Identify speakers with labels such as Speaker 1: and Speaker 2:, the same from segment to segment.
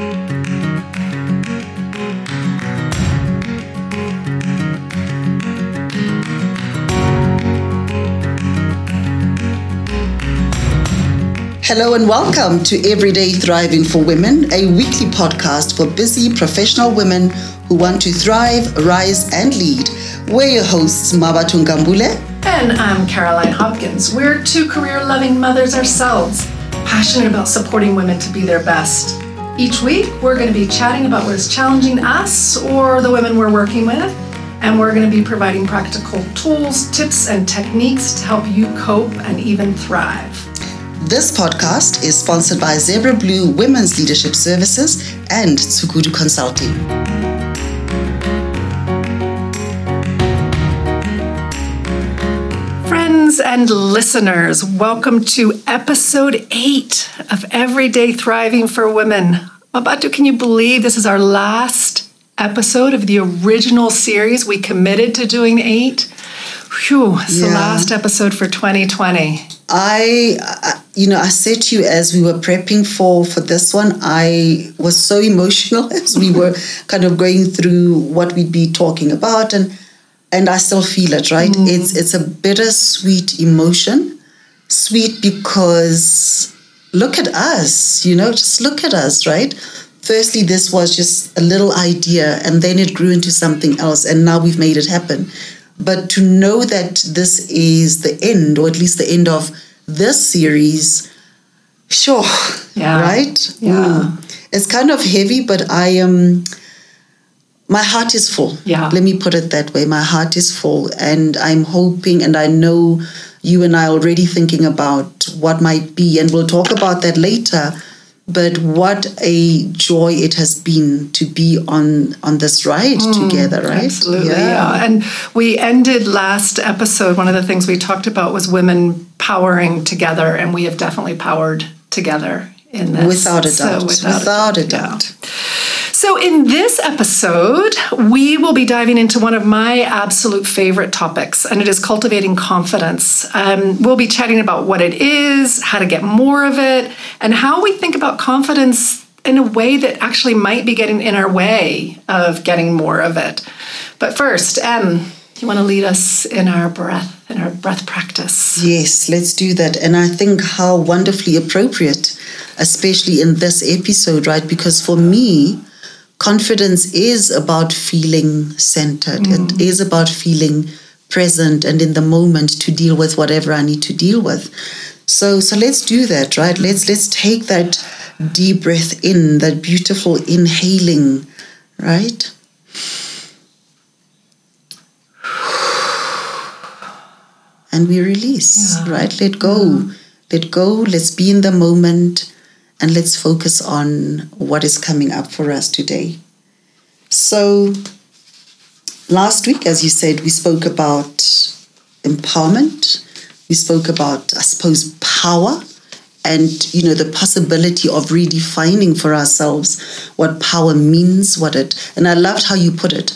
Speaker 1: Hello and welcome to Everyday Thriving for Women, a weekly podcast for busy professional women who want to thrive, rise, and lead. We're your hosts, Mabatu Ngambule.
Speaker 2: And I'm Caroline Hopkins. We're two career loving mothers ourselves, passionate about supporting women to be their best. Each week, we're going to be chatting about what is challenging us or the women we're working with. And we're going to be providing practical tools, tips, and techniques to help you cope and even thrive.
Speaker 1: This podcast is sponsored by Zebra Blue Women's Leadership Services and Tsukudu Consulting.
Speaker 2: Friends and listeners, welcome to episode eight of Everyday Thriving for Women. Mabatu, can you believe this is our last episode of the original series? We committed to doing eight. Phew, it's yeah. the last episode for 2020.
Speaker 1: I, you know, I said to you as we were prepping for for this one, I was so emotional as we were kind of going through what we'd be talking about, and and I still feel it. Right? Mm. It's it's a bittersweet emotion, sweet because look at us, you know, just look at us, right? Firstly, this was just a little idea, and then it grew into something else, and now we've made it happen. But to know that this is the end, or at least the end of this series, sure, yeah. right?
Speaker 2: Yeah.
Speaker 1: It's kind of heavy, but I am. Um, my heart is full.
Speaker 2: Yeah.
Speaker 1: Let me put it that way. My heart is full, and I'm hoping, and I know you and I are already thinking about what might be, and we'll talk about that later but what a joy it has been to be on on this ride mm, together right
Speaker 2: absolutely yeah. yeah. and we ended last episode one of the things we talked about was women powering together and we have definitely powered together in this
Speaker 1: without a doubt so without, without, a doubt,
Speaker 2: yeah. So, in this episode, we will be diving into one of my absolute favorite topics, and it is cultivating confidence. Um, we'll be chatting about what it is, how to get more of it, and how we think about confidence in a way that actually might be getting in our way of getting more of it. But first, Em, you want to lead us in our breath, in our breath practice?
Speaker 1: Yes, let's do that. And I think how wonderfully appropriate, especially in this episode, right? Because for me, confidence is about feeling centered. Mm. It is about feeling present and in the moment to deal with whatever I need to deal with. So so let's do that, right? Let's let's take that deep breath in, that beautiful inhaling, right? And we release, yeah. right? Let go. Yeah. Let go. Let's be in the moment and let's focus on what is coming up for us today. So, last week, as you said, we spoke about empowerment, we spoke about, I suppose, power and you know the possibility of redefining for ourselves what power means what it and i loved how you put it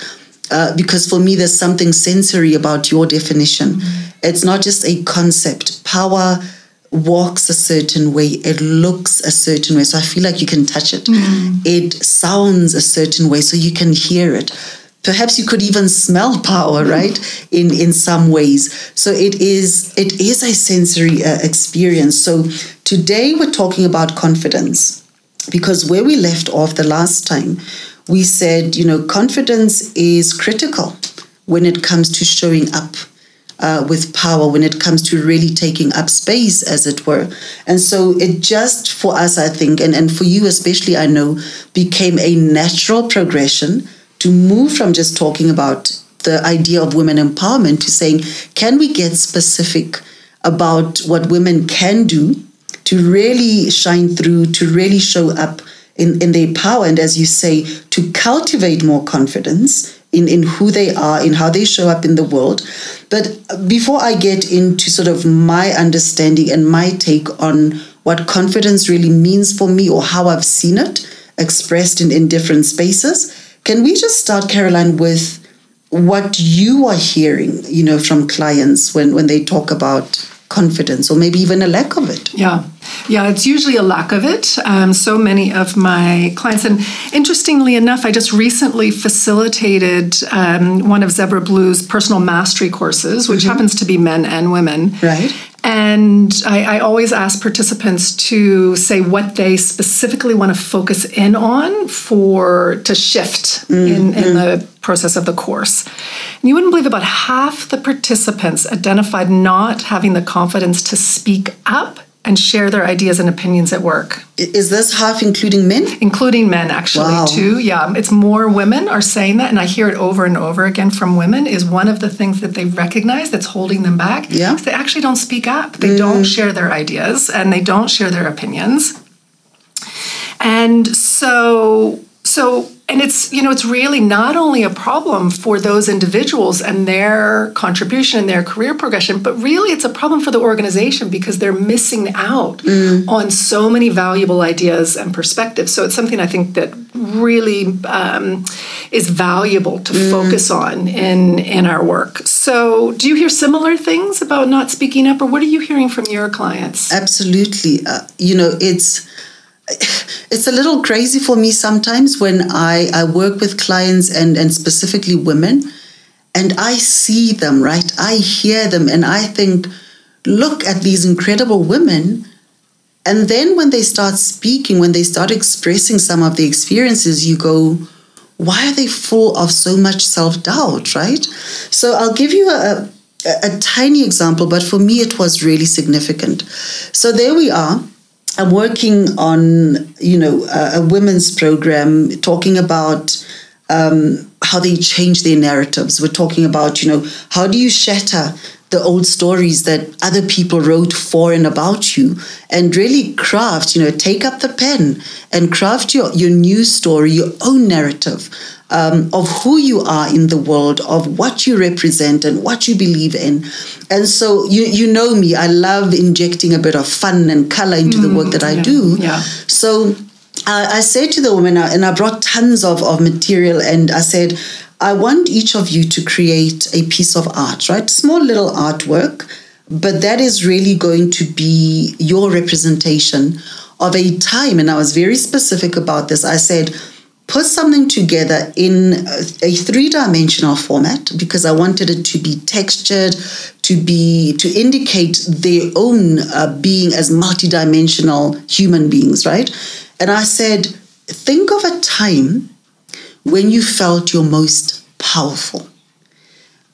Speaker 1: uh, because for me there's something sensory about your definition mm-hmm. It's not just a concept power walks a certain way, it looks a certain way. So I feel like you can touch it. Mm. It sounds a certain way, so you can hear it. Perhaps you could even smell power, right? In in some ways. So it is it is a sensory uh, experience. So today we're talking about confidence because where we left off the last time, we said, you know, confidence is critical when it comes to showing up uh, with power when it comes to really taking up space, as it were. And so it just for us, I think, and, and for you especially, I know, became a natural progression to move from just talking about the idea of women empowerment to saying, can we get specific about what women can do to really shine through, to really show up in, in their power, and as you say, to cultivate more confidence in, in who they are, in how they show up in the world. But before I get into sort of my understanding and my take on what confidence really means for me or how I've seen it expressed in, in different spaces, can we just start, Caroline, with what you are hearing, you know, from clients when, when they talk about confidence or maybe even a lack of it?
Speaker 2: Yeah. Yeah, it's usually a lack of it. Um, so many of my clients, and interestingly enough, I just recently facilitated um, one of Zebra Blue's personal mastery courses, which mm-hmm. happens to be men and women.
Speaker 1: Right.
Speaker 2: And I, I, always ask participants to say what they specifically want to focus in on for to shift mm, in, in mm. the process of the course. And you wouldn't believe about half the participants identified not having the confidence to speak up and share their ideas and opinions at work.
Speaker 1: Is this half including men?
Speaker 2: Including men, actually, wow. too. Yeah, it's more women are saying that, and I hear it over and over again from women. Is one of the things that they recognize that's holding them back.
Speaker 1: Yeah,
Speaker 2: they actually don't speak up. They mm. don't share their ideas and they don't share their opinions. And so, so and it's you know it's really not only a problem for those individuals and their contribution and their career progression but really it's a problem for the organization because they're missing out mm. on so many valuable ideas and perspectives so it's something i think that really um, is valuable to mm. focus on in in our work so do you hear similar things about not speaking up or what are you hearing from your clients
Speaker 1: absolutely uh, you know it's it's a little crazy for me sometimes when I, I work with clients and, and specifically women and I see them, right? I hear them and I think, look at these incredible women. And then when they start speaking, when they start expressing some of the experiences, you go, why are they full of so much self doubt, right? So I'll give you a, a, a tiny example, but for me it was really significant. So there we are I'm working on, you know, a, a women's program talking about um, how they change their narratives. We're talking about, you know, how do you shatter the old stories that other people wrote for and about you and really craft, you know, take up the pen and craft your, your new story, your own narrative um, of who you are in the world, of what you represent and what you believe in. And so you you know me, I love injecting a bit of fun and color into mm, the work that I
Speaker 2: yeah,
Speaker 1: do.
Speaker 2: Yeah.
Speaker 1: So I, I said to the woman, and I brought tons of, of material, and I said, I want each of you to create a piece of art, right? Small little artwork, but that is really going to be your representation of a time. And I was very specific about this. I said, put something together in a three-dimensional format because I wanted it to be textured, to be to indicate their own uh, being as multidimensional human beings, right? And I said, think of a time when you felt your most powerful.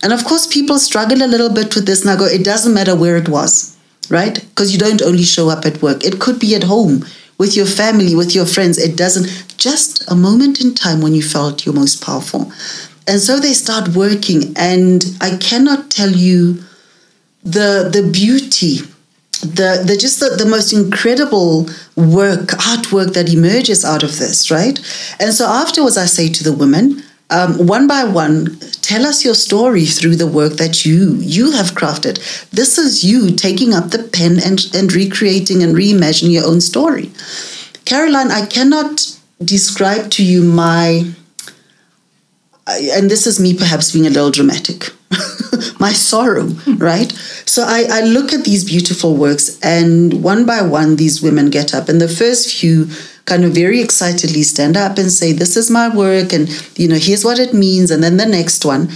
Speaker 1: And of course, people struggle a little bit with this and I go, it doesn't matter where it was, right? Because you don't only show up at work, it could be at home with your family, with your friends. It doesn't, just a moment in time when you felt your most powerful. And so they start working, and I cannot tell you the, the beauty the, the just the, the most incredible work artwork that emerges out of this right? And so afterwards i say to the women um, one by one tell us your story through the work that you you have crafted. This is you taking up the pen and and recreating and reimagining your own story. Caroline i cannot describe to you my and this is me perhaps being a little dramatic my sorrow right so I, I look at these beautiful works and one by one these women get up and the first few kind of very excitedly stand up and say, This is my work, and you know, here's what it means, and then the next one.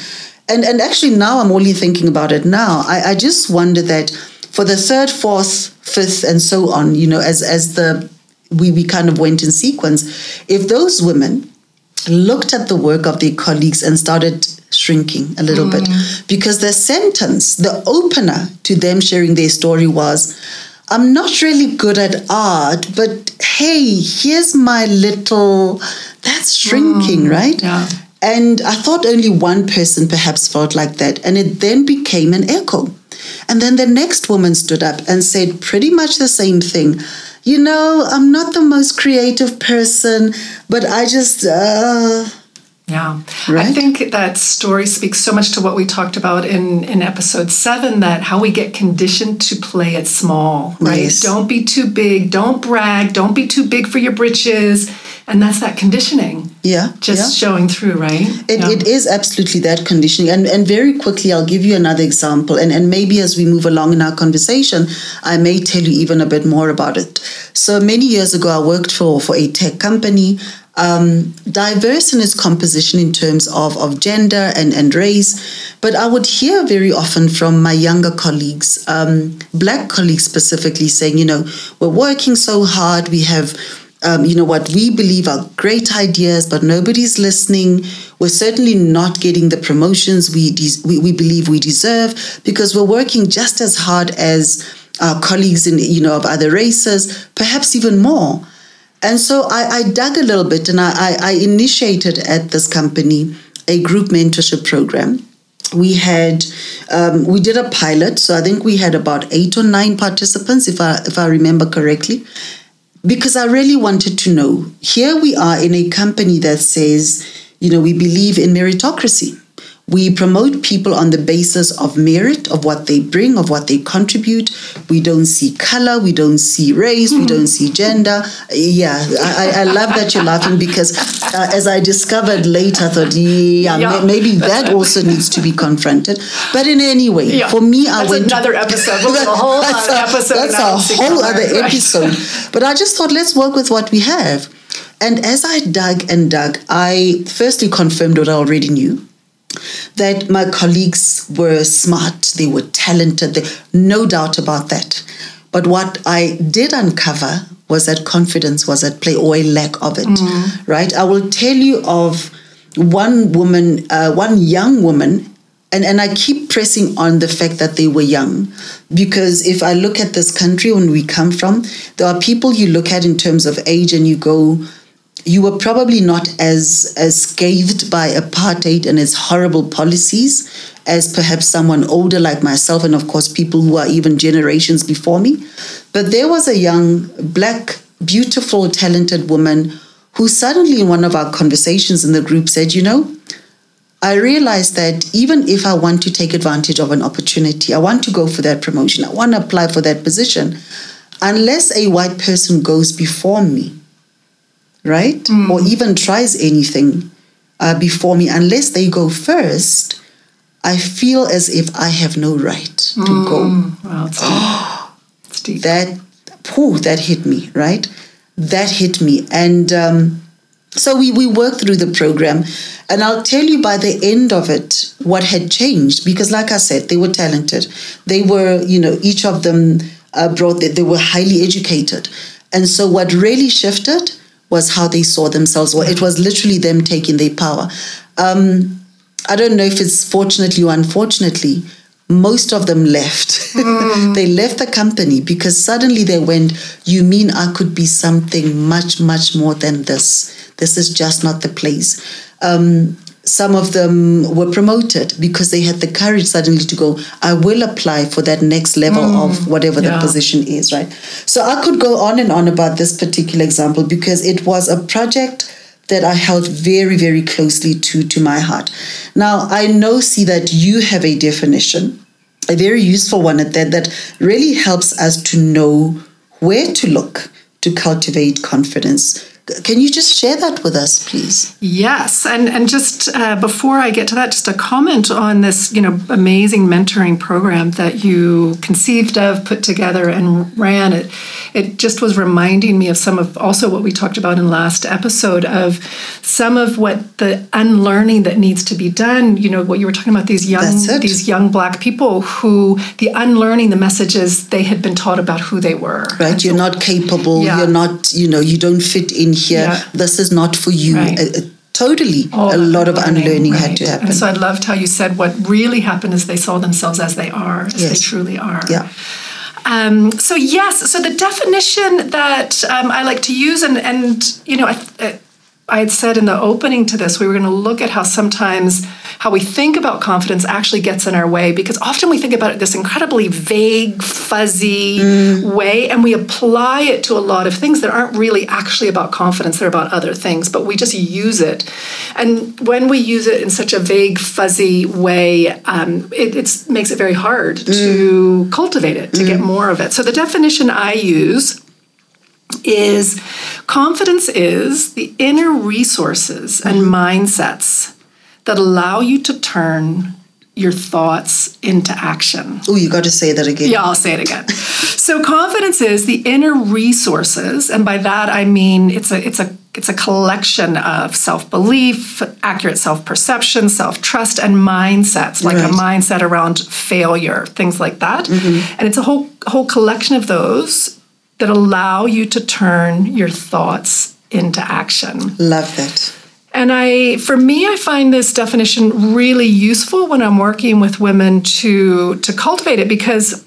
Speaker 1: And and actually now I'm only thinking about it now. I, I just wonder that for the third, fourth, fifth, and so on, you know, as as the we, we kind of went in sequence, if those women looked at the work of their colleagues and started shrinking a little mm. bit because the sentence, the opener to them sharing their story was, I'm not really good at art, but hey, here's my little, that's shrinking, mm, right?
Speaker 2: Yeah.
Speaker 1: And I thought only one person perhaps felt like that. And it then became an echo. And then the next woman stood up and said pretty much the same thing. You know, I'm not the most creative person, but I just, uh,
Speaker 2: yeah. Right? I think that story speaks so much to what we talked about in, in episode seven that how we get conditioned to play it small, right? Don't be too big, don't brag, don't be too big for your britches. and that's that conditioning
Speaker 1: Yeah.
Speaker 2: just
Speaker 1: yeah.
Speaker 2: showing through, right?
Speaker 1: It,
Speaker 2: Yeah.
Speaker 1: it is absolutely that conditioning. And, and very quickly, I'll give you another example. And, and maybe as we move along in our conversation, I may tell you even a bit more about it. So many years ago, I worked for, for a tech company, um, diverse in its composition in terms of, of gender and, and race. But I would hear very often from my younger colleagues, um, black colleagues specifically, saying, you know, we're working so hard, we have um, you know, what we believe are great ideas, but nobody's listening. We're certainly not getting the promotions we, des- we, we believe we deserve because we're working just as hard as our colleagues in, you know, of other races, perhaps even more. And so I, I dug a little bit and I, I, initiated at this company a group mentorship program we had um, we did a pilot so i think we had about eight or nine participants if i if i remember correctly because I really wanted to know. Here we are in a company that says, you know, we believe in meritocracy. We promote people on the basis of merit, of what they bring, of what they contribute. We don't see color, we don't see race, we don't see gender. Yeah, I, I love that you're laughing because uh, as I discovered later, I thought, yeah,
Speaker 2: Yeah.
Speaker 1: ma- maybe that also needs to be confronted. But in any way,
Speaker 2: Yeah.
Speaker 1: for me, I
Speaker 2: That's
Speaker 1: went to-
Speaker 2: another episode. We'll a whole
Speaker 1: that's
Speaker 2: other
Speaker 1: a,
Speaker 2: episode
Speaker 1: That's a whole other
Speaker 2: right?
Speaker 1: episode. But I just thought, let's work with what we have. And as I dug and dug, I firstly confirmed what I already knew that my colleagues were smart, they were talented, they, no doubt about that. But what I did uncover was that confidence was at play or a lack of it, right? I will tell you of one woman, uh, one young woman and, and I keep pressing on the fact that they were young because if I look at this country when we come from, there are people you look at in terms of age and you go, you were probably not as as scathed by apartheid and its horrible policies as perhaps someone older like myself and of course people who are even generations before me. But there was a young black beautiful talented woman who suddenly in one of our conversations in the group said you know I realized that even if I want to take advantage of an opportunity, I want to go for that promotion, I want to apply for that position, unless a white person goes before me, right? Or even tries anything uh, before me, unless they go first, I feel as if I have no right to go.
Speaker 2: Wow, it's deep. it's deep.
Speaker 1: That, phew, that hit me, right? That hit me. And um, so we, we worked through the program. And I'll tell you by the end of it what had changed because, like I said, they were talented. They were, you know, each of them uh, brought that they were highly educated. And so what really shifted was how they saw themselves. Well, it was literally them taking their power. Um, I don't know if it's fortunately or unfortunately, most of them left. they left the company because suddenly they went, You mean I could be something much, much more than this? This is just not the place. Um, some of them were promoted because they had the courage suddenly to go, I will apply for that next level of mm. whatever
Speaker 2: yeah.
Speaker 1: the position is, right? So I could go on and on about this particular example because it was a project that I held very, very closely to, to my heart. Now, I know, see, that you have a definition, a very useful one at that, that really helps us to know where to look to cultivate confidence. Can you just share that with us, please?
Speaker 2: Yes, and and just uh, before I get to that, just a comment on this, you know, amazing mentoring program that you conceived of, put together, and ran. It it just was reminding me of some of also what we talked about in last episode of some of what the unlearning that needs to be done. You know, what you were talking about these young these young black people who the unlearning the messages they had been taught about who they were.
Speaker 1: Right?
Speaker 2: And
Speaker 1: You're
Speaker 2: so-
Speaker 1: not capable.
Speaker 2: Yeah.
Speaker 1: You're not, you know, you don't fit in here.
Speaker 2: Yeah.
Speaker 1: This is not for you.
Speaker 2: Right.
Speaker 1: Uh, totally.
Speaker 2: all
Speaker 1: a lot of unlearning had to happen.
Speaker 2: And so I loved how you said what really happened is they saw themselves as they are, as
Speaker 1: Yes.
Speaker 2: they truly are.
Speaker 1: Yeah.
Speaker 2: Um, so yes, so the definition that um, I like to use, and and you know, I, I had said in the opening to this, we were going to look at how sometimes how we think about confidence actually gets in our way because often we think about it this incredibly vague, fuzzy
Speaker 1: Mm.
Speaker 2: way, and we apply it to a lot of things that aren't really actually about confidence; they're about other things. But we just use it, and when we use it in such a vague, fuzzy way, um, it it's, makes it very hard
Speaker 1: Mm.
Speaker 2: to cultivate it, to get more of it. So the definition I use is confidence is the inner resources and mindsets that allow you to turn your thoughts into action.
Speaker 1: Oh, you got to say that again.
Speaker 2: Yeah, I'll say it again. so confidence is the inner resources, and by that I mean it's a it's a it's a collection of self-belief, accurate self-perception, self-trust, and mindsets, like right. a mindset around failure, things like that. Mm-hmm. And it's a whole whole collection of those that allow you to turn your thoughts into action.
Speaker 1: Love that.
Speaker 2: And I, for me, I find this definition really useful when I'm working with women to to cultivate it because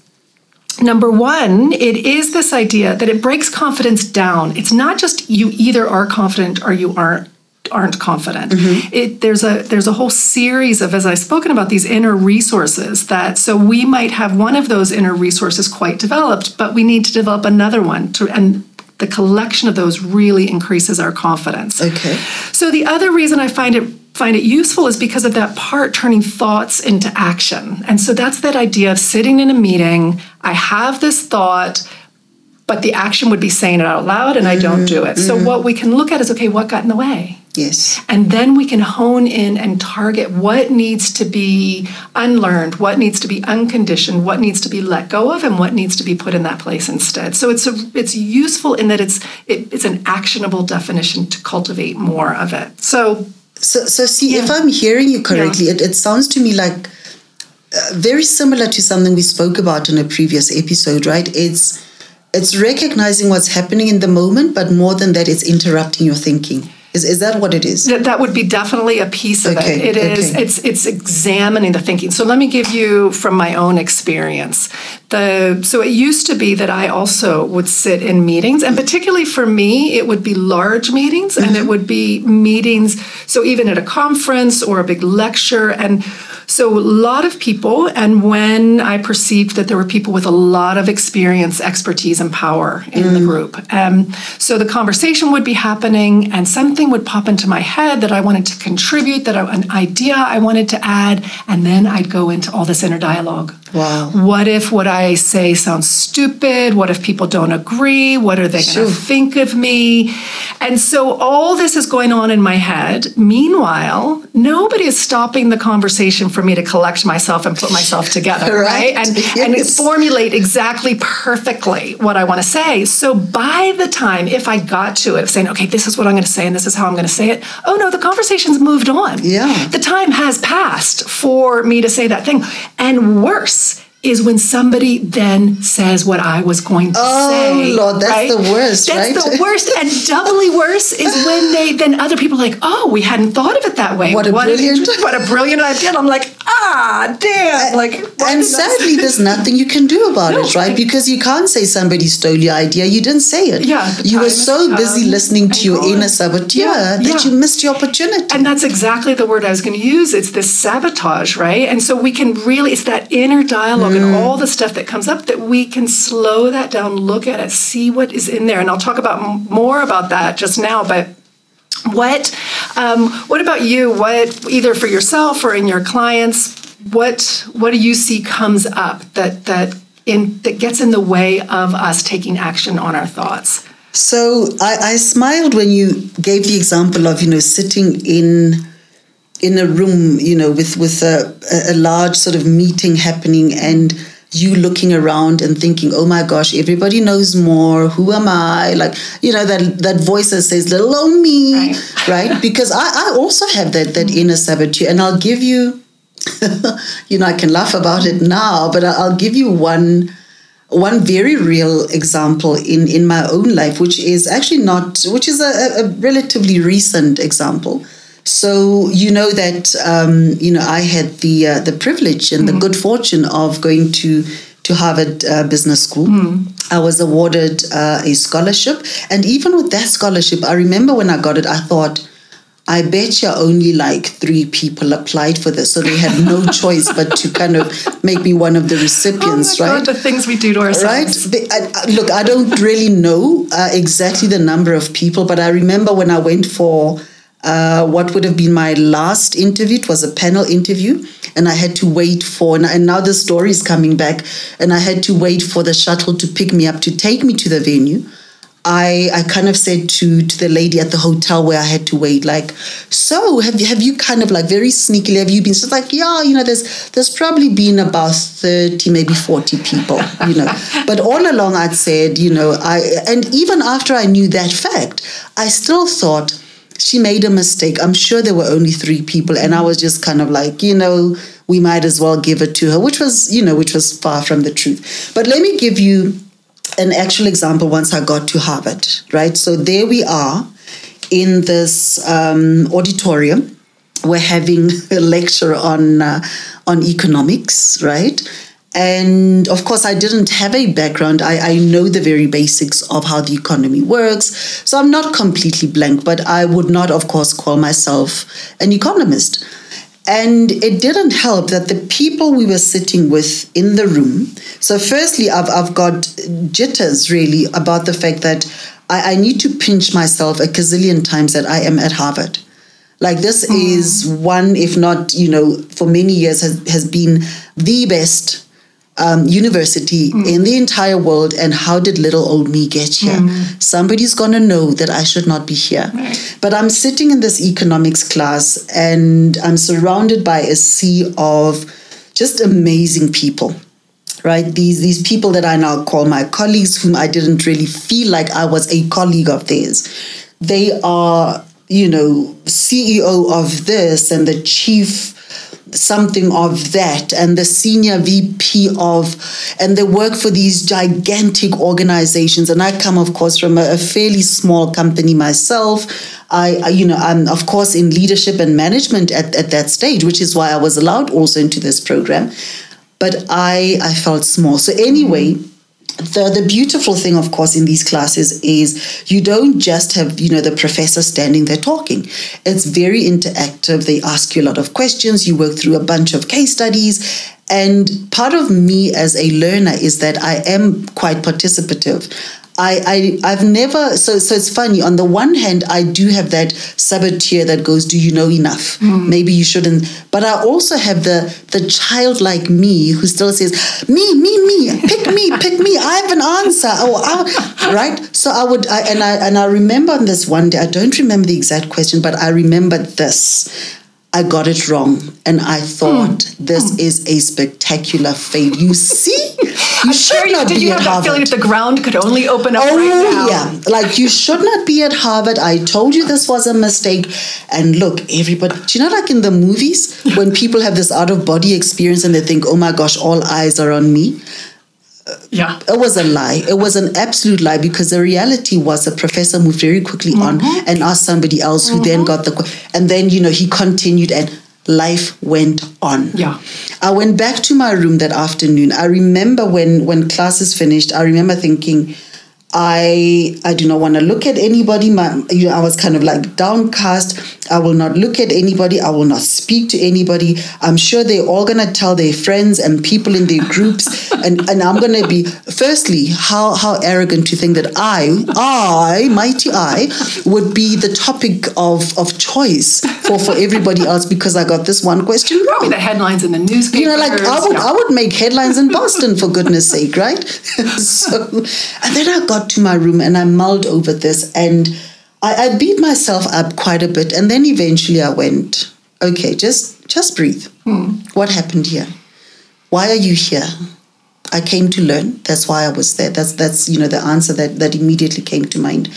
Speaker 2: number one, it is this idea that it breaks confidence down. It's not just you either are confident or you aren't aren't confident. Mm-hmm. It, there's a there's a whole series of as I've spoken about these inner resources that so we might have one of those inner resources quite developed, but we need to develop another one to and the collection of those really increases our confidence.
Speaker 1: Okay.
Speaker 2: So the other reason I find it find it useful is because of that part turning thoughts into action. And so that's that idea of sitting in a meeting, I have this thought, but the action would be saying it out loud and I don't do it. Mm-hmm. So what we can look at is okay, what got in the way?
Speaker 1: Yes.
Speaker 2: And then we can hone in and target what needs to be unlearned, what needs to be unconditioned, what needs to be let go of, and what needs to be put in that place instead. So it's a, it's useful in that it's it, it's an actionable definition to cultivate more of it. So
Speaker 1: so so see yeah. if I'm hearing you correctly, yeah. it, it sounds to me like uh, very similar to something we spoke about in a previous episode, right? It's it's recognizing what's happening in the moment, but more than that, it's interrupting your thinking. Is, is that what it is?
Speaker 2: That, that would be definitely a piece of okay, it. It is. Okay. It's it's examining the thinking. So let me give you from my own experience. The so it used to be that I also would sit in meetings, and particularly for me, it would be large meetings, mm-hmm. and it mm-hmm. would be meetings. So even at a conference or a big lecture, and so, a lot of people, and when I perceived that there were people with a lot of experience, expertise, and power in mm. the group. Um, so, the conversation would be happening, and something would pop into my head that I wanted to contribute, that I, an idea I wanted to add, and then I'd go into all this inner dialogue.
Speaker 1: Wow.
Speaker 2: What if what I say sounds stupid? What if people don't agree? What are they going to think of me? And so all this is going on in my head. Meanwhile, nobody is stopping the conversation for me to collect myself and put myself together, right? right? And, yes. and formulate exactly perfectly what I want to say. So by the time, if I got to it, of saying, okay, this is what I'm going to say and this is how I'm going to say it, oh no, the conversation's moved on.
Speaker 1: Yeah.
Speaker 2: The time has passed for me to say that thing. And worse, is when somebody then says what I was going to
Speaker 1: oh,
Speaker 2: say.
Speaker 1: Oh Lord, that's right? the worst,
Speaker 2: that's
Speaker 1: right?
Speaker 2: the worst. And doubly worse is when they then other people are like, oh, we hadn't thought of it that way.
Speaker 1: What a what brilliant
Speaker 2: a, what a brilliant idea. And I'm like, ah, damn. Like
Speaker 1: And sadly there's nothing you can do about no, it, right? Because you can't say somebody stole your idea. You didn't say it.
Speaker 2: Yeah.
Speaker 1: You were so busy listening to your inner saboteur yeah, that yeah. you missed your opportunity.
Speaker 2: And that's exactly the word I was going to use. It's this sabotage, right? And so we can really it's that inner dialogue mm. And all the stuff that comes up that we can slow that down, look at it, see what is in there. And I'll talk about more about that just now, but what um, what about you? What either for yourself or in your clients what what do you see comes up that that in that gets in the way of us taking action on our thoughts?
Speaker 1: So I, I smiled when you gave the example of you know sitting in in a room you know with with a, a large sort of meeting happening and you looking around and thinking, oh my gosh, everybody knows more. Who am I? Like, you know, that that voice that says, little old me, right? right? Because I, I also have that that inner saboteur. And I'll give you, you know, I can laugh about it now, but I'll give you one one very real example in in my own life, which is actually not, which is a, a relatively recent example. So you know that um, you know I had the uh, the privilege and mm-hmm. the good fortune of going to to Harvard uh, Business School. Mm. I was awarded uh, a scholarship, and even with that scholarship, I remember when I got it, I thought. I bet you only like three people applied for this, so they had no choice but to kind of make me one of the recipients,
Speaker 2: oh
Speaker 1: right?
Speaker 2: God, the things we do to ourselves.
Speaker 1: Right? Look, I don't really know uh, exactly the number of people, but I remember when I went for uh, what would have been my last interview. It was a panel interview, and I had to wait for, and, and now the story is coming back, and I had to wait for the shuttle to pick me up to take me to the venue. I, I kind of said to to the lady at the hotel where I had to wait, like, so have you have you kind of like very sneakily have you been? She's like, yeah, you know, there's there's probably been about thirty, maybe forty people, you know. but all along, I'd said, you know, I and even after I knew that fact, I still thought she made a mistake. I'm sure there were only three people, and I was just kind of like, you know, we might as well give it to her, which was, you know, which was far from the truth. But let me give you an actual example once I got to Harvard, right? So there we are in this um, auditorium. We're having a lecture on uh, on economics, right? And of course, I didn't have a background. I, I know the very basics of how the economy works. So I'm not completely blank, but I would not, of course, call myself an economist. And it didn't help that the people we were sitting with in the room. So, firstly, I've, I've got jitters really about the fact that I, I need to pinch myself a gazillion times that I am at Harvard. Like, this mm. is one, if not, you know, for many years has, has been the best um, university mm. in the entire world and how did little old me get here mm. somebody's going to know that i should not be here right. but i'm sitting in this economics class and i'm surrounded by a sea of just amazing people right these these people that i now call my colleagues whom i didn't really feel like i was a colleague of theirs they are you know ceo of this and the chief something of that and the senior VP of, and they work for these gigantic organizations. And I come, of course, from a, a fairly small company myself. I, I, you know, I'm of course in leadership and management at, at that stage, which is why I was allowed also into this program. But I, I felt small. So anyway, the, the beautiful thing of course in these classes is you don't just have you know the professor standing there talking. It's very interactive. They ask you a lot of questions. You work through a bunch of case studies. And part of me as a learner is that i am quite participative I, I I've never so so it's funny. On the one hand, I do have that saboteur that goes, "Do you know enough? Mm. Maybe you shouldn't." But I also have the the child like me who still says, "Me, me, me, pick me, pick me. I have an answer." Oh, I, right. So I would, I, and I and I remember on this one day. I don't remember the exact question, but I remember this. I got it wrong. And I thought mm. this mm. is a spectacular fail. You see?
Speaker 2: You I'm should sure not did be you have that feeling that the ground could only open up
Speaker 1: oh,
Speaker 2: right
Speaker 1: yeah. Like you should not be at Harvard. I told you this was a mistake. And look, everybody, do you know like in the movies when people have this out of body experience and they think, oh my gosh, all eyes are on me?
Speaker 2: Yeah.
Speaker 1: It was a lie. It was an absolute lie because the reality was the professor moved very quickly mm-hmm. on and asked somebody else who mm-hmm. then got the and then you know he continued and life went on.
Speaker 2: Yeah.
Speaker 1: I went back to my room that afternoon. I remember when when classes finished i remember thinking I I do not want to look at anybody. My, you know, I was kind of like downcast. I will not look at anybody. I will not speak to anybody. I'm sure they're all gonna tell their friends and people in their groups, and, and I'm gonna be firstly how how arrogant to think that I I mighty I would be the topic of of choice for for everybody else because I got this one question wrong.
Speaker 2: The headlines in the newspaper.
Speaker 1: You know, like I would. I would make headlines in Boston for goodness sake, right? so, and then I got to my room and I mulled over this and I, I beat myself up quite a bit. And then eventually I went, okay, just just breathe. Hmm. What happened here? Why are you here? I came to learn. That's why I was there. That's that's you know the answer that that immediately came to mind.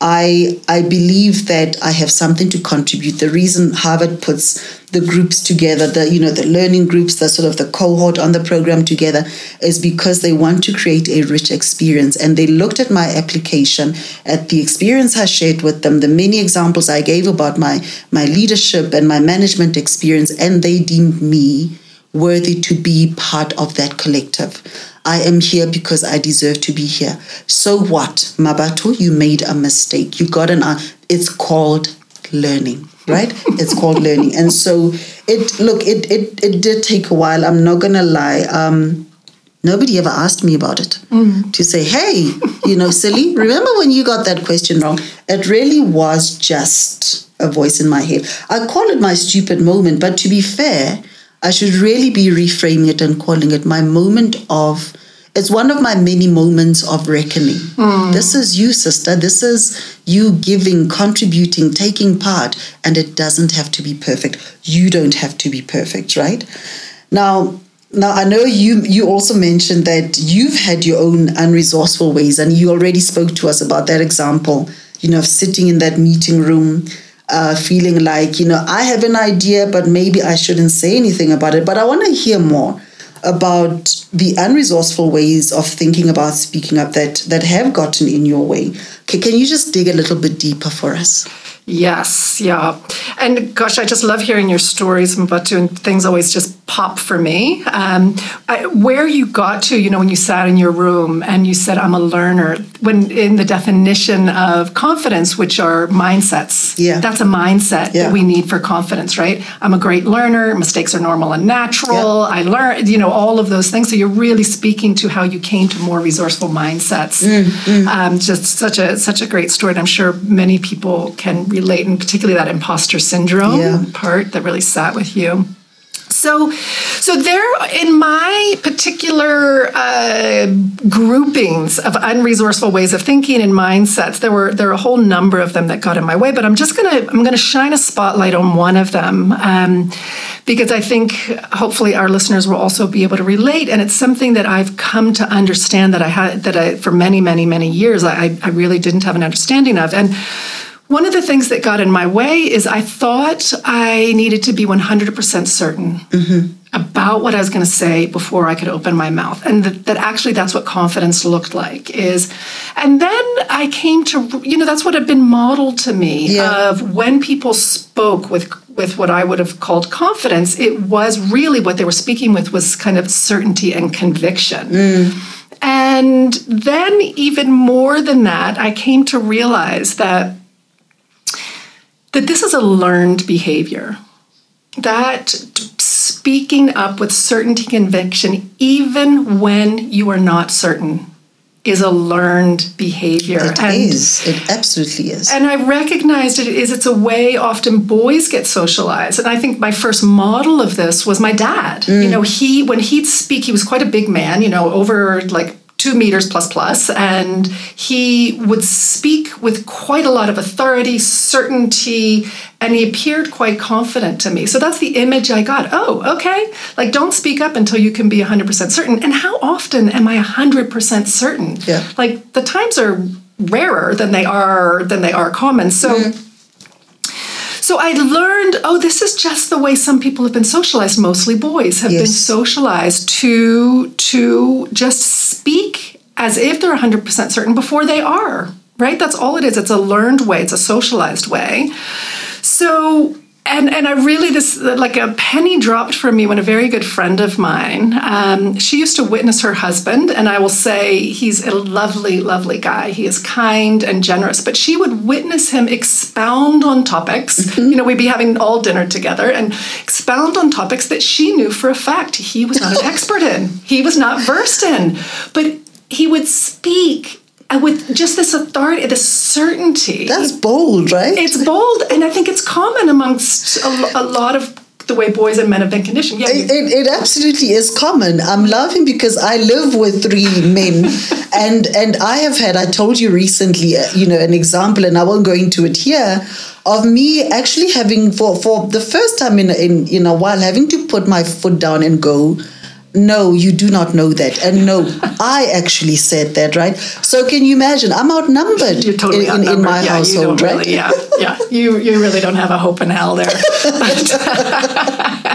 Speaker 1: I I believe that I have something to contribute. The reason Harvard puts the groups together, the you know the learning groups, the sort of the cohort on the program together, is because they want to create a rich experience. And they looked at my application, at the experience I shared with them, the many examples I gave about my my leadership and my management experience, and they deemed me worthy to be part of that collective. I am here because I deserve to be here. So what, Mabatu? You made a mistake. You got an. Uh, it's called learning, right? it's called learning, and so it. Look, it it it did take a while. I'm not gonna lie. Um, nobody ever asked me about it mm. to say, hey, you know, silly. Remember when you got that question wrong? It really was just a voice in my head. I call it my stupid moment, but to be fair I should really be reframing it and calling it my moment of it's one of my many moments of reckoning. This is you, sister. This is you giving, contributing, taking part, and it doesn't have to be perfect. You don't have to be perfect, right? Now, now I know you you also mentioned that you've had your own unresourceful ways, and you already spoke to us about that example. You know, of sitting in that meeting room, uh, feeling like you know I have an idea, but maybe I shouldn't say anything about it. But I want to hear more about the unresourceful ways of thinking about speaking up that that have gotten in your way. Can you just dig a little bit deeper for us?
Speaker 2: Yes, yeah. And gosh, I just love hearing your stories, Mbatu, and things always just pop for me. Um, I, where you got to, you know, when you sat in your room and you said, I'm a learner, when in the definition of confidence, which are mindsets,
Speaker 1: Yeah.
Speaker 2: that's a mindset
Speaker 1: Yeah.
Speaker 2: that we need for confidence, right? I'm a great learner, mistakes are normal and natural, I learn, you know, all of those things. So you're really speaking to how you came to more resourceful mindsets.
Speaker 1: Mm,
Speaker 2: Um, just such a such a great story. And I'm sure many people can relate, and particularly that imposter syndrome
Speaker 1: Yeah.
Speaker 2: part that really sat with you. So, so there in my particular uh, groupings of unresourceful ways of thinking and mindsets, there were there are a whole number of them that got in my way. But I'm just gonna I'm gonna shine a spotlight on one of them um, because I think hopefully our listeners will also be able to relate. And it's something that I've come to understand that I had that I for many many many years I, I really didn't have an understanding of and. One of the things that got in my way is I thought I needed to be 100% certain mm-hmm. about what I was going to say before I could open my mouth. And that, that actually that's what confidence looked like is and then I came to you know that's what had been modeled to me
Speaker 1: Yeah.
Speaker 2: of when people spoke with with what I would have called confidence, it was really what they were speaking with was kind of certainty and conviction. Mm. And then, even more than that, I came to realize that that this is a learned behavior. That speaking up with certainty, conviction, even when you are not certain, is a learned behavior.
Speaker 1: It is.
Speaker 2: And-
Speaker 1: It absolutely is.
Speaker 2: and I recognized it is it's a way often boys get socialized. And I think my first model of this was my dad. You mm. know, he when he'd speak, he was quite a big man, you know, over like two meters plus plus, and he would speak with quite a lot of authority, certainty, and he appeared quite confident to me. So that's the image I got. Oh, okay. Like don't speak up until you can be 100% certain. And how often am I 100% certain?
Speaker 1: Yeah.
Speaker 2: Like the times are rarer than they are than they are common. So mm-hmm. So I learned, oh, this is just the way some people have been socialized. Mostly boys have been socialized to to just speak as if they're 100% certain before they are. Right? That's all it is. It's a learned way. It's a socialized way. So and and I really this like a penny dropped for me when a very good friend of mine, um, she used to witness her husband, and I will say he's a lovely, lovely guy. He is kind and generous, but she would witness him expound on topics. You know, we'd be having all dinner together and expound on topics that she knew for a fact he was not an expert in. He was not versed in, but he would speak with just this authority, this certainty.
Speaker 1: That's bold, right?
Speaker 2: It's bold, and I think it's common amongst a, a lot of the way boys and men have been conditioned. Yeah,
Speaker 1: It, it, it absolutely is common. I'm laughing because I live with three men, and and I have had. I told you recently, uh, you know, an example, and I won't go into it here, of me actually having for for the first time in in in a while having to put my foot down and go. No, you do not know that. And no, I actually said that, right? So can you imagine? I'm outnumbered
Speaker 2: totally
Speaker 1: in, in, in my
Speaker 2: yeah,
Speaker 1: household, right?
Speaker 2: really, yeah, yeah. You you really don't have a hope in hell there.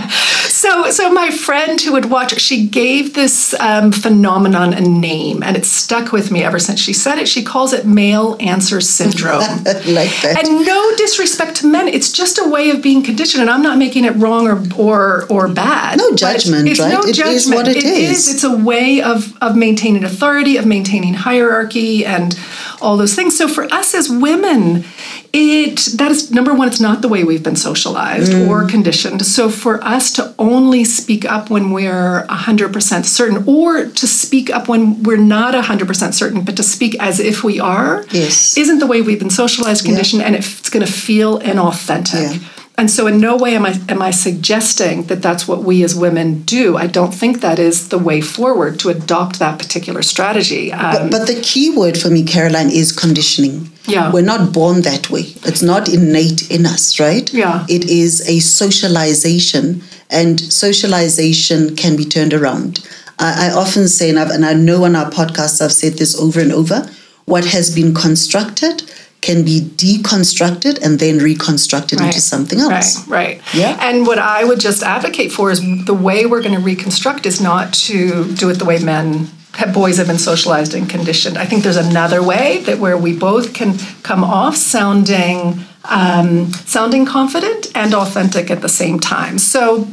Speaker 2: So so my friend who would watch, she gave this um, phenomenon a name, and it stuck with me ever since she said it. She calls it male answer syndrome.
Speaker 1: like that.
Speaker 2: And no disrespect to men, it's just a way of being conditioned, and I'm not making it wrong or or or bad.
Speaker 1: No judgment,
Speaker 2: it's
Speaker 1: right?
Speaker 2: No
Speaker 1: It is
Speaker 2: judgment.
Speaker 1: what it
Speaker 2: it
Speaker 1: is.
Speaker 2: It's a way of of maintaining authority, of maintaining hierarchy, and all those things. So for us as women, it that is number one. It's not the way we've been socialized
Speaker 1: Mm.
Speaker 2: or conditioned. So for us to only speak up when we're hundred percent certain, or to speak up when we're not hundred percent certain, but to speak as if we are,
Speaker 1: Yes.
Speaker 2: isn't the way we've been socialized, conditioned, and it's going to feel inauthentic.
Speaker 1: Yeah.
Speaker 2: And so, in no way am I am I suggesting that that's what we as women do. I don't think that is the way forward to adopt that particular strategy.
Speaker 1: Um, but, but the key word for me, Caroline, is conditioning.
Speaker 2: Yeah,
Speaker 1: we're not born that way. It's not innate in us, right?
Speaker 2: Yeah,
Speaker 1: it is a socialization, and socialization can be turned around. I, I often say, and, and I know on our podcasts I've said this over and over. What has been constructed can be deconstructed and then reconstructed right. into something
Speaker 2: else. Right, right.
Speaker 1: Yeah.
Speaker 2: And what I would just advocate for is the way we're going to reconstruct is not to do it the way men boys have been socialized and conditioned. I think there's another way that where we both can come off sounding um, sounding confident and authentic at the same time. So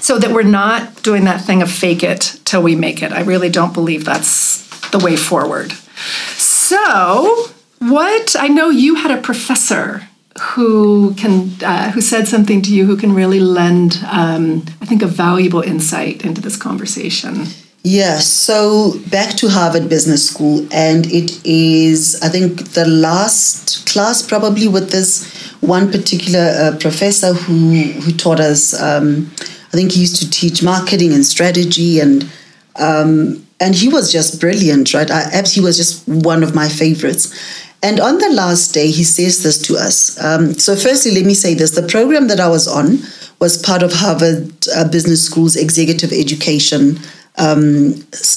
Speaker 2: so that we're not doing that thing of fake it till we make it. I really don't believe that's the way forward. So what I know you had a professor who can uh, who said something to you who can really lend um, I think a valuable insight into this conversation.
Speaker 1: Yes, so back to Harvard Business School, and it is, I think, the last class probably with this one particular uh, professor who, who taught us. Um, I think he used to teach marketing and strategy, and um, and he was just brilliant, right? I, he was just one of my favorites. And on the last day, he says this to us. Um, so, firstly, let me say this the program that I was on was part of Harvard uh, Business School's executive education um,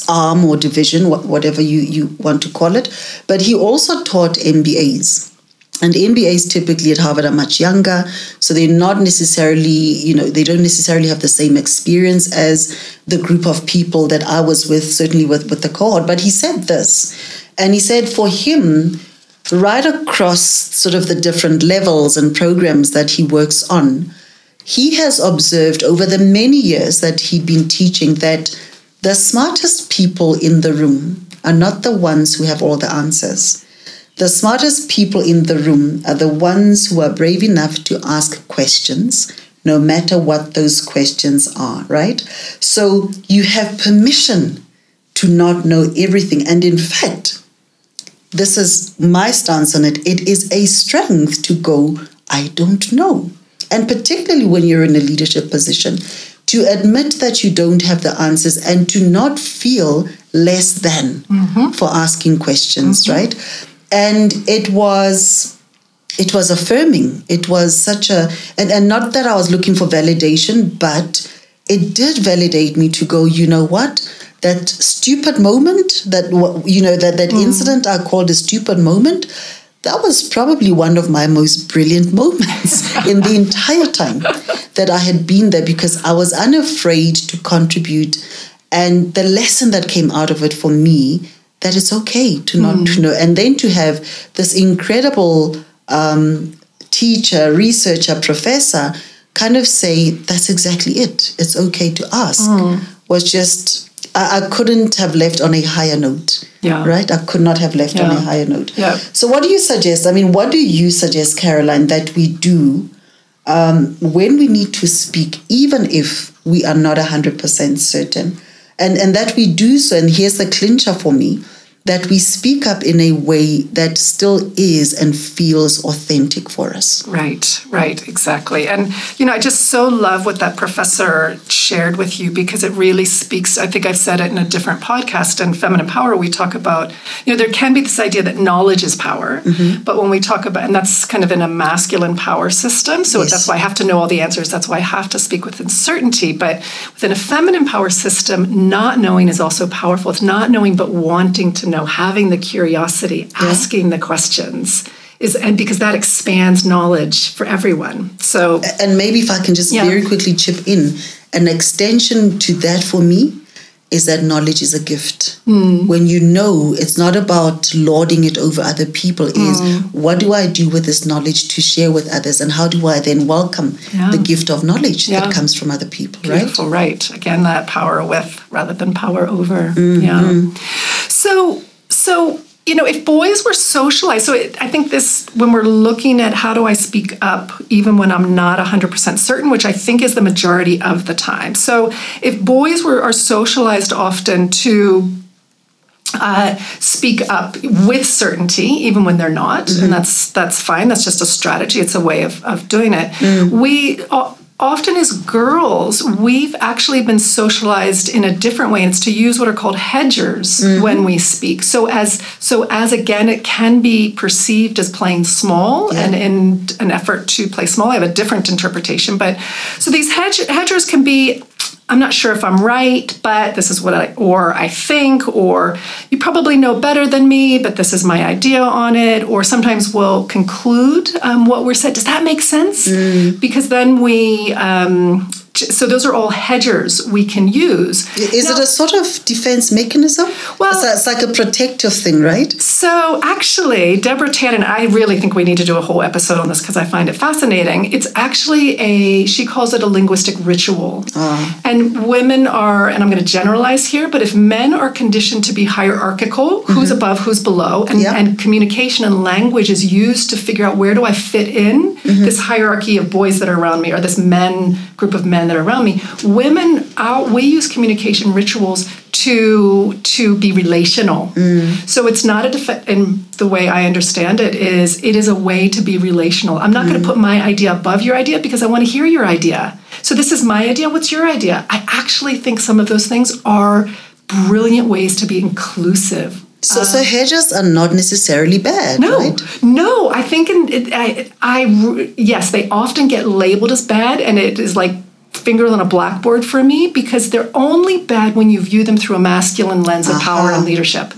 Speaker 1: arm or division, whatever you, you want to call it. But he also taught MBAs. And MBAs typically at Harvard are much younger, so they're not necessarily, you know, they don't necessarily have the same experience as the group of people that I was with, certainly with, with the cohort. But he said this, and he said for him, right across sort of the different levels and programs that he works on, he has observed over the many years that he'd been teaching that the smartest people in the room are not the ones who have all the answers. The smartest people in the room are the ones who are brave enough to ask questions, no matter what those questions are, right? So you have permission to not know everything. And in fact, this is my stance on it. It is a strength to go, I don't know. And particularly when you're in a leadership position, to admit that you don't have the answers and to not feel less than mm-hmm. for asking questions, mm-hmm. right? And it was it was affirming. It was such a and, and not that I was looking for validation, but it did validate me to go, you know what? That stupid moment, that you know, that that mm. incident I called a stupid moment, that was probably one of my most brilliant moments in the entire time that I had been there because I was unafraid to contribute. And the lesson that came out of it for me that it's okay to not mm. to know, and then to have this incredible um, teacher, researcher, professor kind of say that's exactly it. It's okay to ask. Mm. Was just I, I couldn't have left on a higher note.
Speaker 2: Yeah.
Speaker 1: Right? I could not have left
Speaker 2: yeah.
Speaker 1: on a higher note.
Speaker 2: Yeah.
Speaker 1: So, what do you suggest? I mean, what do you suggest, Caroline, that we do um, when we need to speak, even if we are not 100% certain? And, and that we do so, and here's the clincher for me that we speak up in a way that still is and feels authentic for us.
Speaker 2: Right, right, exactly. And, you know, I just so love what that professor shared with you because it really speaks. I think I've said it in a different podcast in Feminine Power. We talk about, you know, there can be this idea that knowledge is power, mm-hmm. but when we talk about, and that's kind of in a masculine power system. So yes. that's why I have to know all the answers. That's why I have to speak with uncertainty. But within a feminine power system, not knowing is also powerful. It's not knowing, but wanting to know know, having the curiosity, yeah. asking the questions is and because that expands knowledge for everyone. So
Speaker 1: and maybe if I can just yeah. very quickly chip in, an extension to that for me is that knowledge is a gift.
Speaker 2: Mm.
Speaker 1: When you know, it's not about lording it over other people. Is mm. what do I do with this knowledge to share with others, and how do I then welcome yeah. the gift of knowledge yeah. that comes from other people?
Speaker 2: Beautiful,
Speaker 1: right?
Speaker 2: Right. Again, that power with rather than power over.
Speaker 1: Mm-hmm.
Speaker 2: Yeah. So, so you know, if boys were socialized, so it, I think this, when we're looking at how do I speak up, even when I'm not 100% certain, which I think is the majority of the time. So if boys were are socialized often to uh, speak up with certainty, even when they're not, and mm-hmm. that's that's fine. That's just a strategy. It's a way of, of doing it. Mm. We uh, often as girls, we've actually been socialized in a different way, and it's to use what are called hedgers mm-hmm. when we speak. So as so as again, it can be perceived as playing small,
Speaker 1: Yeah.
Speaker 2: and in an effort to play small, I have a different interpretation. But so these hedge, hedgers can be. I'm not sure if I'm right, but this is what I, or I think, or you probably know better than me, but this is my idea on it. Or sometimes we'll conclude um, what we're said. Does that make sense? Because then we, um, so those are all hedgers we can use.
Speaker 1: Is
Speaker 2: Now-
Speaker 1: it a sort of defense mechanism?
Speaker 2: Well-
Speaker 1: it's, like a protective thing, right?
Speaker 2: So actually, Deborah Tannen, I really think we need to do a whole episode on this because I find it fascinating. It's actually a, she calls it a linguistic ritual. Ah. And women are, and I'm going to generalize here, but if men are conditioned to be hierarchical, who's mm-hmm. above, who's below, and,
Speaker 1: Yeah.
Speaker 2: and communication and language is used to figure out where do I fit in mm-hmm. this hierarchy of boys that are around me or this men group of men that are around me. Women, our, we use communication rituals to to be relational. Mm. So it's not a def- in the way I understand it is it is a way to be relational. I'm not going to mm. put my idea above your idea because I want to hear your idea. So this is my idea. What's your idea? I actually think some of those things are brilliant ways to be inclusive.
Speaker 1: So, so um, hedges are not necessarily bad,
Speaker 2: No,
Speaker 1: right?
Speaker 2: no. I think in, it, I, I, yes, they often get labeled as bad, and it is like fingers on a blackboard for me because they're only bad when you view them through a masculine lens of power
Speaker 1: Uh-huh.
Speaker 2: and leadership.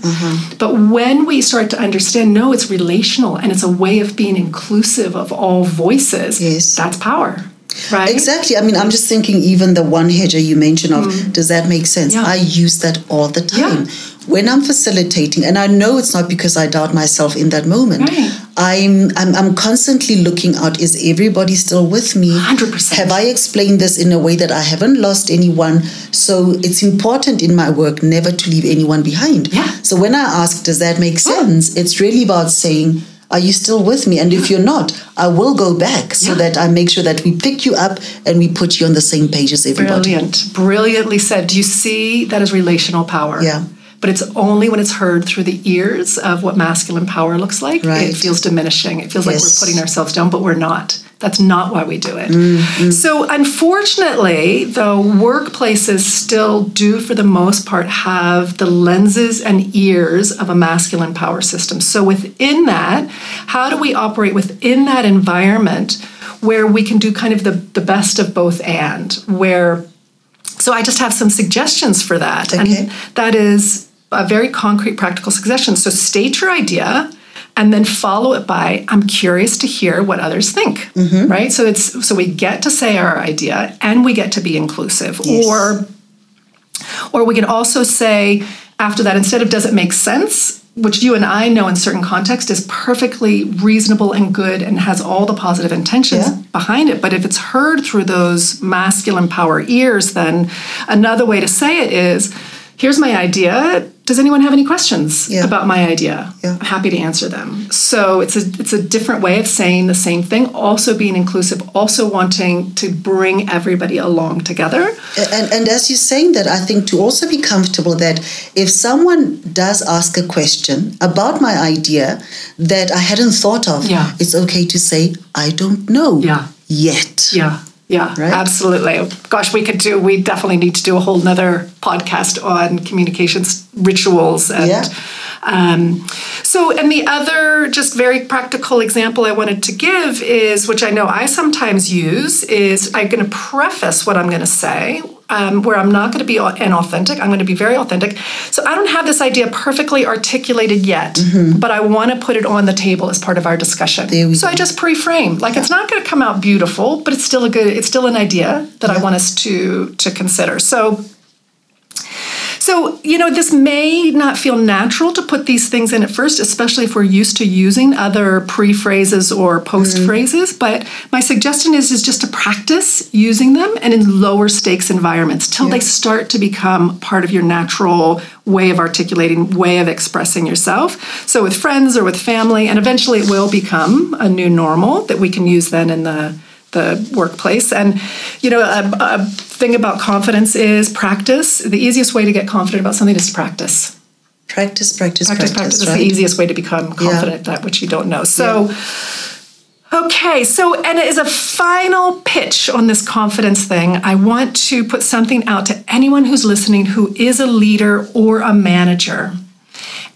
Speaker 2: But when we start to understand, no, it's relational and it's a way of being inclusive of all voices.
Speaker 1: Yes.
Speaker 2: that's power, right?
Speaker 1: Exactly. I mean, I'm just thinking, even the one hedger you mentioned of, does that make sense?
Speaker 2: Mm. Yeah.
Speaker 1: I use that all the time. When I'm facilitating, and I know it's not because I doubt myself in that moment.
Speaker 2: Right.
Speaker 1: I'm, I'm I'm constantly looking out. Is everybody still with me?
Speaker 2: 100%.
Speaker 1: Have I explained this in a way that I haven't lost anyone? So it's important in my work never to leave anyone behind.
Speaker 2: Yeah.
Speaker 1: So when I ask, does that make sense? It's really about saying, are you still with me? And if you're not, I will go back so
Speaker 2: Yeah.
Speaker 1: that I make sure that we pick you up and we put you on the same page as everybody.
Speaker 2: Brilliant. Brilliantly said. Do you see that as relational power?
Speaker 1: Yeah.
Speaker 2: But it's only when it's heard through the ears of what masculine power looks like.
Speaker 1: Right.
Speaker 2: It feels diminishing. It feels like we're putting ourselves down, but we're not. That's not why we do it.
Speaker 1: Mm-hmm.
Speaker 2: So, unfortunately, though, workplaces still do, for the most part, have the lenses and ears of a masculine power system. So, within that, how do we operate within that environment where we can do kind of the, the best of both and, where so I just have some suggestions for that.
Speaker 1: Okay.
Speaker 2: And that is a very concrete, practical suggestion. So state your idea and then follow it by I'm curious to hear what others think. Mm-hmm. Right? So it's so we get to say our idea and we get to be inclusive.
Speaker 1: Yes.
Speaker 2: Or or we can also say after that, instead of does it make sense, which you and I know in certain context is perfectly reasonable and good and has all the positive intentions
Speaker 1: Yeah.
Speaker 2: behind it. But if it's heard through those masculine power ears, then another way to say it is here's my idea. Does anyone have any questions
Speaker 1: Yeah.
Speaker 2: about my idea?
Speaker 1: Yeah.
Speaker 2: I'm happy to answer them. So it's a it's a different way of saying the same thing, also being inclusive, also wanting to bring everybody along together.
Speaker 1: And, and as you're saying that, I think to also be comfortable that if someone does ask a question about my idea that I hadn't thought of,
Speaker 2: Yeah.
Speaker 1: it's okay to say, I don't know
Speaker 2: Yeah.
Speaker 1: yet.
Speaker 2: Yeah. Yeah,
Speaker 1: Right?
Speaker 2: absolutely. Gosh, we could do, we definitely need to do a whole nother podcast on communications rituals. And
Speaker 1: Yeah.
Speaker 2: um, so, and the other just very practical example I wanted to give is, which I know I sometimes use, is I'm going to preface what I'm going to say. Um, where I'm not going to be inauthentic, I'm going to be very authentic. So I don't have this idea perfectly articulated yet, but I want to put it on the table as part of our discussion.
Speaker 1: Mm-hmm.
Speaker 2: So
Speaker 1: go.
Speaker 2: I just pre-frame. Like it's not going to come out beautiful, but it's still a good. It's still an idea that I want us to to consider. So. So, you know, this may not feel natural to put these things in at first, especially if we're used to using other pre phrases or post phrases. Mm-hmm. But my suggestion is, is just to practice using them and in lower stakes environments till they start to become part of your natural way of articulating, way of expressing yourself. So, with friends or with family, and eventually it will become a new normal that we can use then in the the workplace. And, you know, a, a thing about confidence is practice. The easiest way to get confident about something is to practice.
Speaker 1: Practice, practice, practice.
Speaker 2: Practice, practice is
Speaker 1: right?
Speaker 2: the easiest way to become confident at that which you don't know. So, okay, so, and as a final pitch on this confidence thing, I want to put something out to anyone who's listening who is a leader or a manager.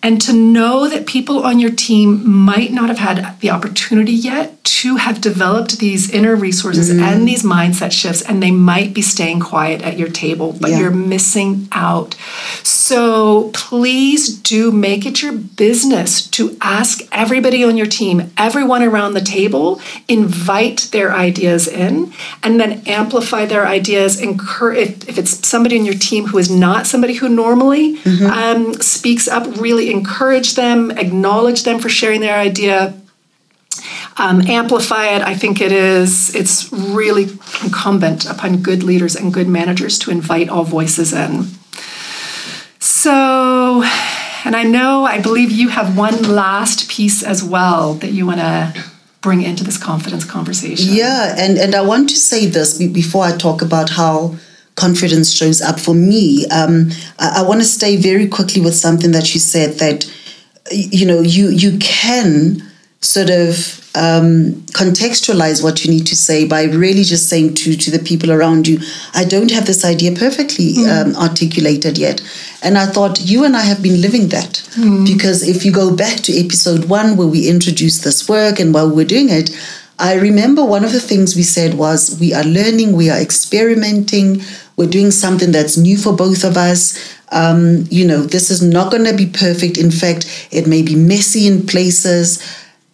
Speaker 2: And to know that people on your team might not have had the opportunity yet to have developed these inner resources and these mindset shifts, and they might be staying quiet at your table, but
Speaker 1: Yeah.
Speaker 2: you're missing out. So please do make it your business to ask everybody on your team, everyone around the table, invite their ideas in, and then amplify their ideas. Encourage if, if it's somebody in your team who is not somebody who normally um, speaks up, really encourage them, acknowledge them for sharing their idea um, amplify it. I think it is. It's really incumbent upon good leaders and good managers to invite all voices in. So, and I know, I believe you have one last piece as well that you want to bring into this confidence conversation.
Speaker 1: Yeah, and, and I want to say this before I talk about how confidence shows up for me. Um, I, I want to stay very quickly with something that you said that, you know, you, you can sort of um, contextualize what you need to say by really just saying to, to the people around you, I don't have this idea perfectly um, articulated yet. And I thought, you and I have been living that. Because if you go back to episode one, where we introduced this work and while we're doing it, I remember one of the things we said was, we are learning, we are experimenting, we're doing something that's new for both of us. Um, you know, this is not going to be perfect. In fact, it may be messy in places.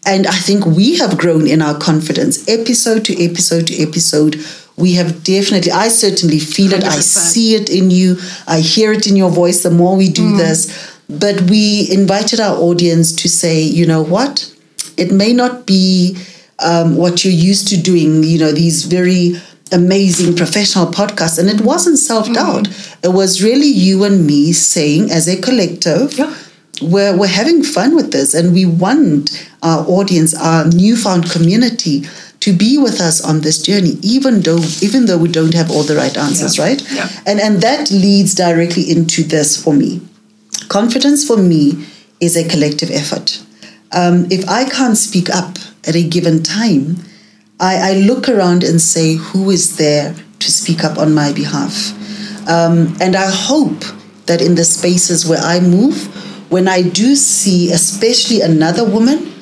Speaker 1: And I think we have grown in our confidence episode to episode to episode. We have definitely, I certainly feel it. I see it in you. I hear it in your voice the more we do this. But we invited our audience to say, you know what? It may not be um, what you're used to doing, you know, these very amazing professional podcast. And it wasn't self doubt. It was really you and me saying, as a collective,
Speaker 2: Yeah.
Speaker 1: we're, we're having fun with this and we want our audience our newfound community to be with us on this journey even though even though we don't have all the right answers
Speaker 2: Yeah.
Speaker 1: right
Speaker 2: Yeah.
Speaker 1: and and that leads directly into this for me confidence for me is a collective effort um, if i can't speak up at a given time I, I look around and say who is there to speak up on my behalf um, and I hope that in the spaces where I move, when I do see, especially another woman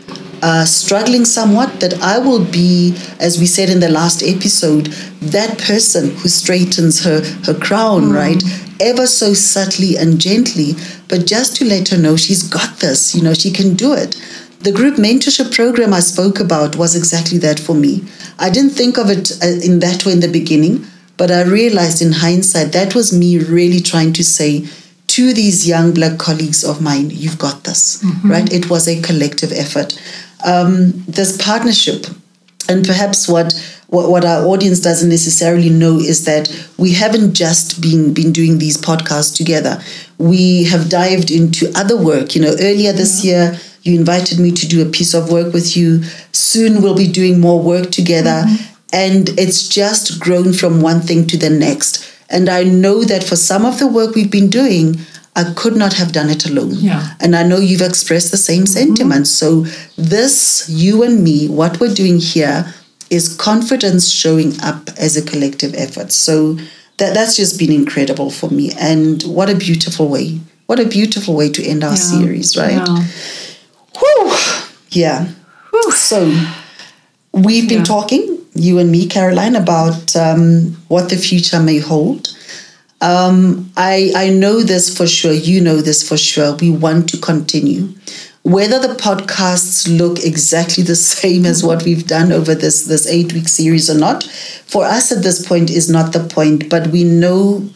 Speaker 1: uh, struggling somewhat, that I will be, as we said in the last episode, that person who straightens her, her crown, right? Ever so subtly and gently, but just to let her know she's got this, you know, she can do it. The group mentorship program I spoke about was exactly that for me. I didn't think of it uh, in that way in the beginning, but I realized in hindsight that was me really trying to say to these young black colleagues of mine, you've got this, right? It was a collective effort. Um, this partnership, and perhaps what, what what our audience doesn't necessarily know is that we haven't just been been doing these podcasts together. We have dived into other work. You know, earlier this mm-hmm. year you invited me to do a piece of work with you. Soon we'll be doing more work together. Mm-hmm. And it's just grown from one thing to the next. And I know that for some of the work we've been doing, I could not have done it alone.
Speaker 2: Yeah.
Speaker 1: And I know you've expressed the same mm-hmm. sentiment. So, this, you and me, what we're doing here is confidence showing up as a collective effort. So, that, that's just been incredible for me. And what a beautiful way. What a beautiful way to end our
Speaker 2: Yeah.
Speaker 1: series, right?
Speaker 2: Yeah.
Speaker 1: Whew. Yeah. So we've been
Speaker 2: Yeah.
Speaker 1: talking, you and me, Caroline, about um, what the future may hold. Um, I I know this for sure. You know this for sure. We want to continue. Whether the podcasts look exactly the same as what we've done over this this eight week series or not, for us at this point is not the point. But we know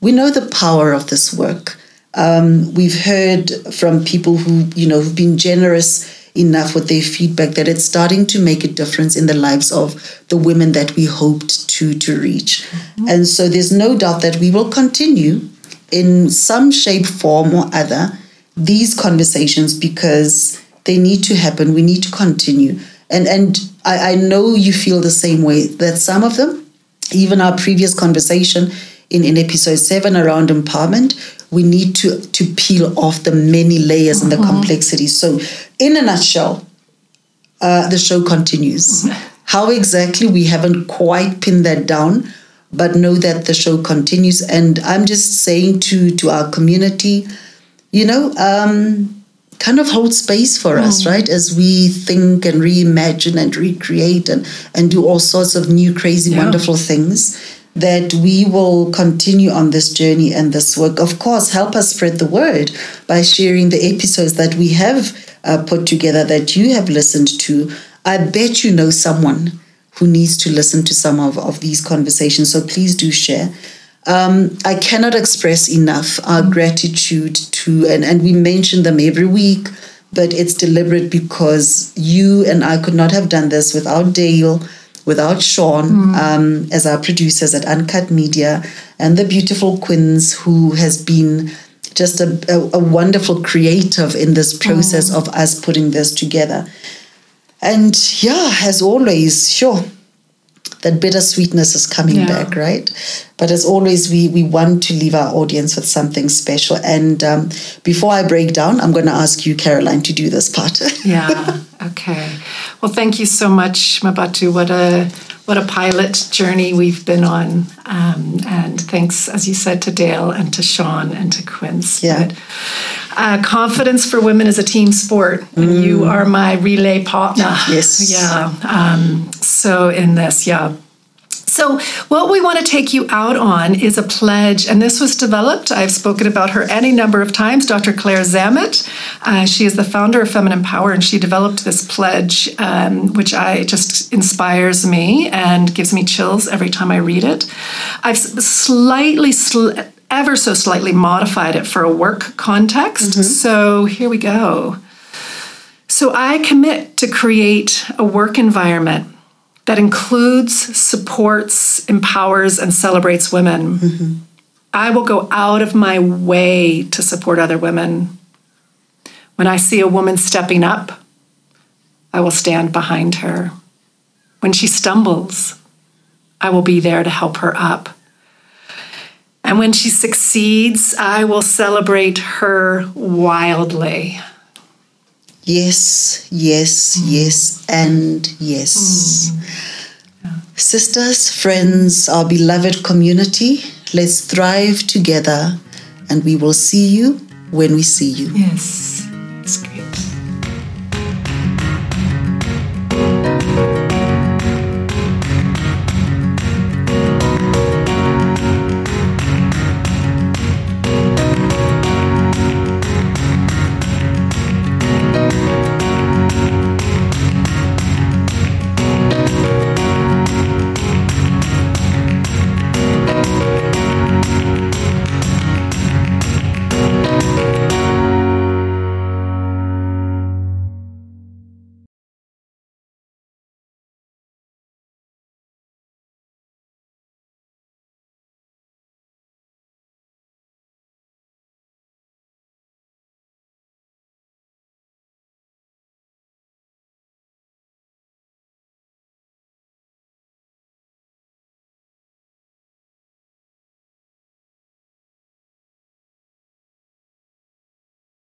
Speaker 1: we know the power of this work. Um, we've heard from people who you know who've been generous enough with their feedback that it's starting to make a difference in the lives of the women that we hoped to to reach. And so there's no doubt that we will continue in some shape, form, or other these conversations because they need to happen. We need to continue. And and I, I know you feel the same way that some of them, even our previous conversation in, in episode seven around empowerment, we need to to peel off the many layers and the complexity. So, in a nutshell, uh, the show continues. How exactly we haven't quite pinned that down, but know that the show continues. And I'm just saying to to our community, you know, um, kind of hold space for us, right? As we think and reimagine and recreate and, and do all sorts of new, crazy,
Speaker 2: Yeah.
Speaker 1: wonderful things, that we will continue on this journey and this work. Of course, help us spread the word by sharing the episodes that we have uh, put together that you have listened to. I bet you know someone who needs to listen to some of, of these conversations. So please do share. Um, I cannot express enough our gratitude to, and, and we mention them every week, but it's deliberate because you and I could not have done this without Dale, without Sean, um, as our producers at Uncut Media, and the beautiful Quins, who has been just a, a, a wonderful creative in this process of us putting this together. And yeah, as always, sure, that bittersweetness is coming
Speaker 2: Yeah.
Speaker 1: back, right? But as always, we we want to leave our audience with something special. And um, before I break down, I'm going to ask you, Caroline, to do this part.
Speaker 2: Yeah. Okay. Well, thank you so much, Mabatu. What a what a pilot journey we've been on, um, and thanks, as you said, to Dale and to Sean and to Quince.
Speaker 1: Yeah.
Speaker 2: But, uh, confidence for women is a team sport, and you are my relay partner.
Speaker 1: Mm. Yes.
Speaker 2: Yeah. Um, so in this, yeah. So, what we want to take you out on is a pledge, and this was developed. I've spoken about her any number of times, Dr. Claire Zammit. Uh, she is the founder of Feminine Power, and she developed this pledge, um, which I just inspires me and gives me chills every time I read it. I've slightly, sl- ever so slightly modified it for a work context. Mm-hmm. So, here we go. So, I commit to create a work environment that includes, supports, empowers, and celebrates women. Mm-hmm. I will go out of my way to support other women. When I see a woman stepping up, I will stand behind her. When she stumbles, I will be there to help her up. And when she succeeds, I will celebrate her wildly.
Speaker 1: yes, yes, yes, and yes. Hmm. Sisters, friends, our beloved community, let's thrive together and we will see you when we see you.
Speaker 2: Yes.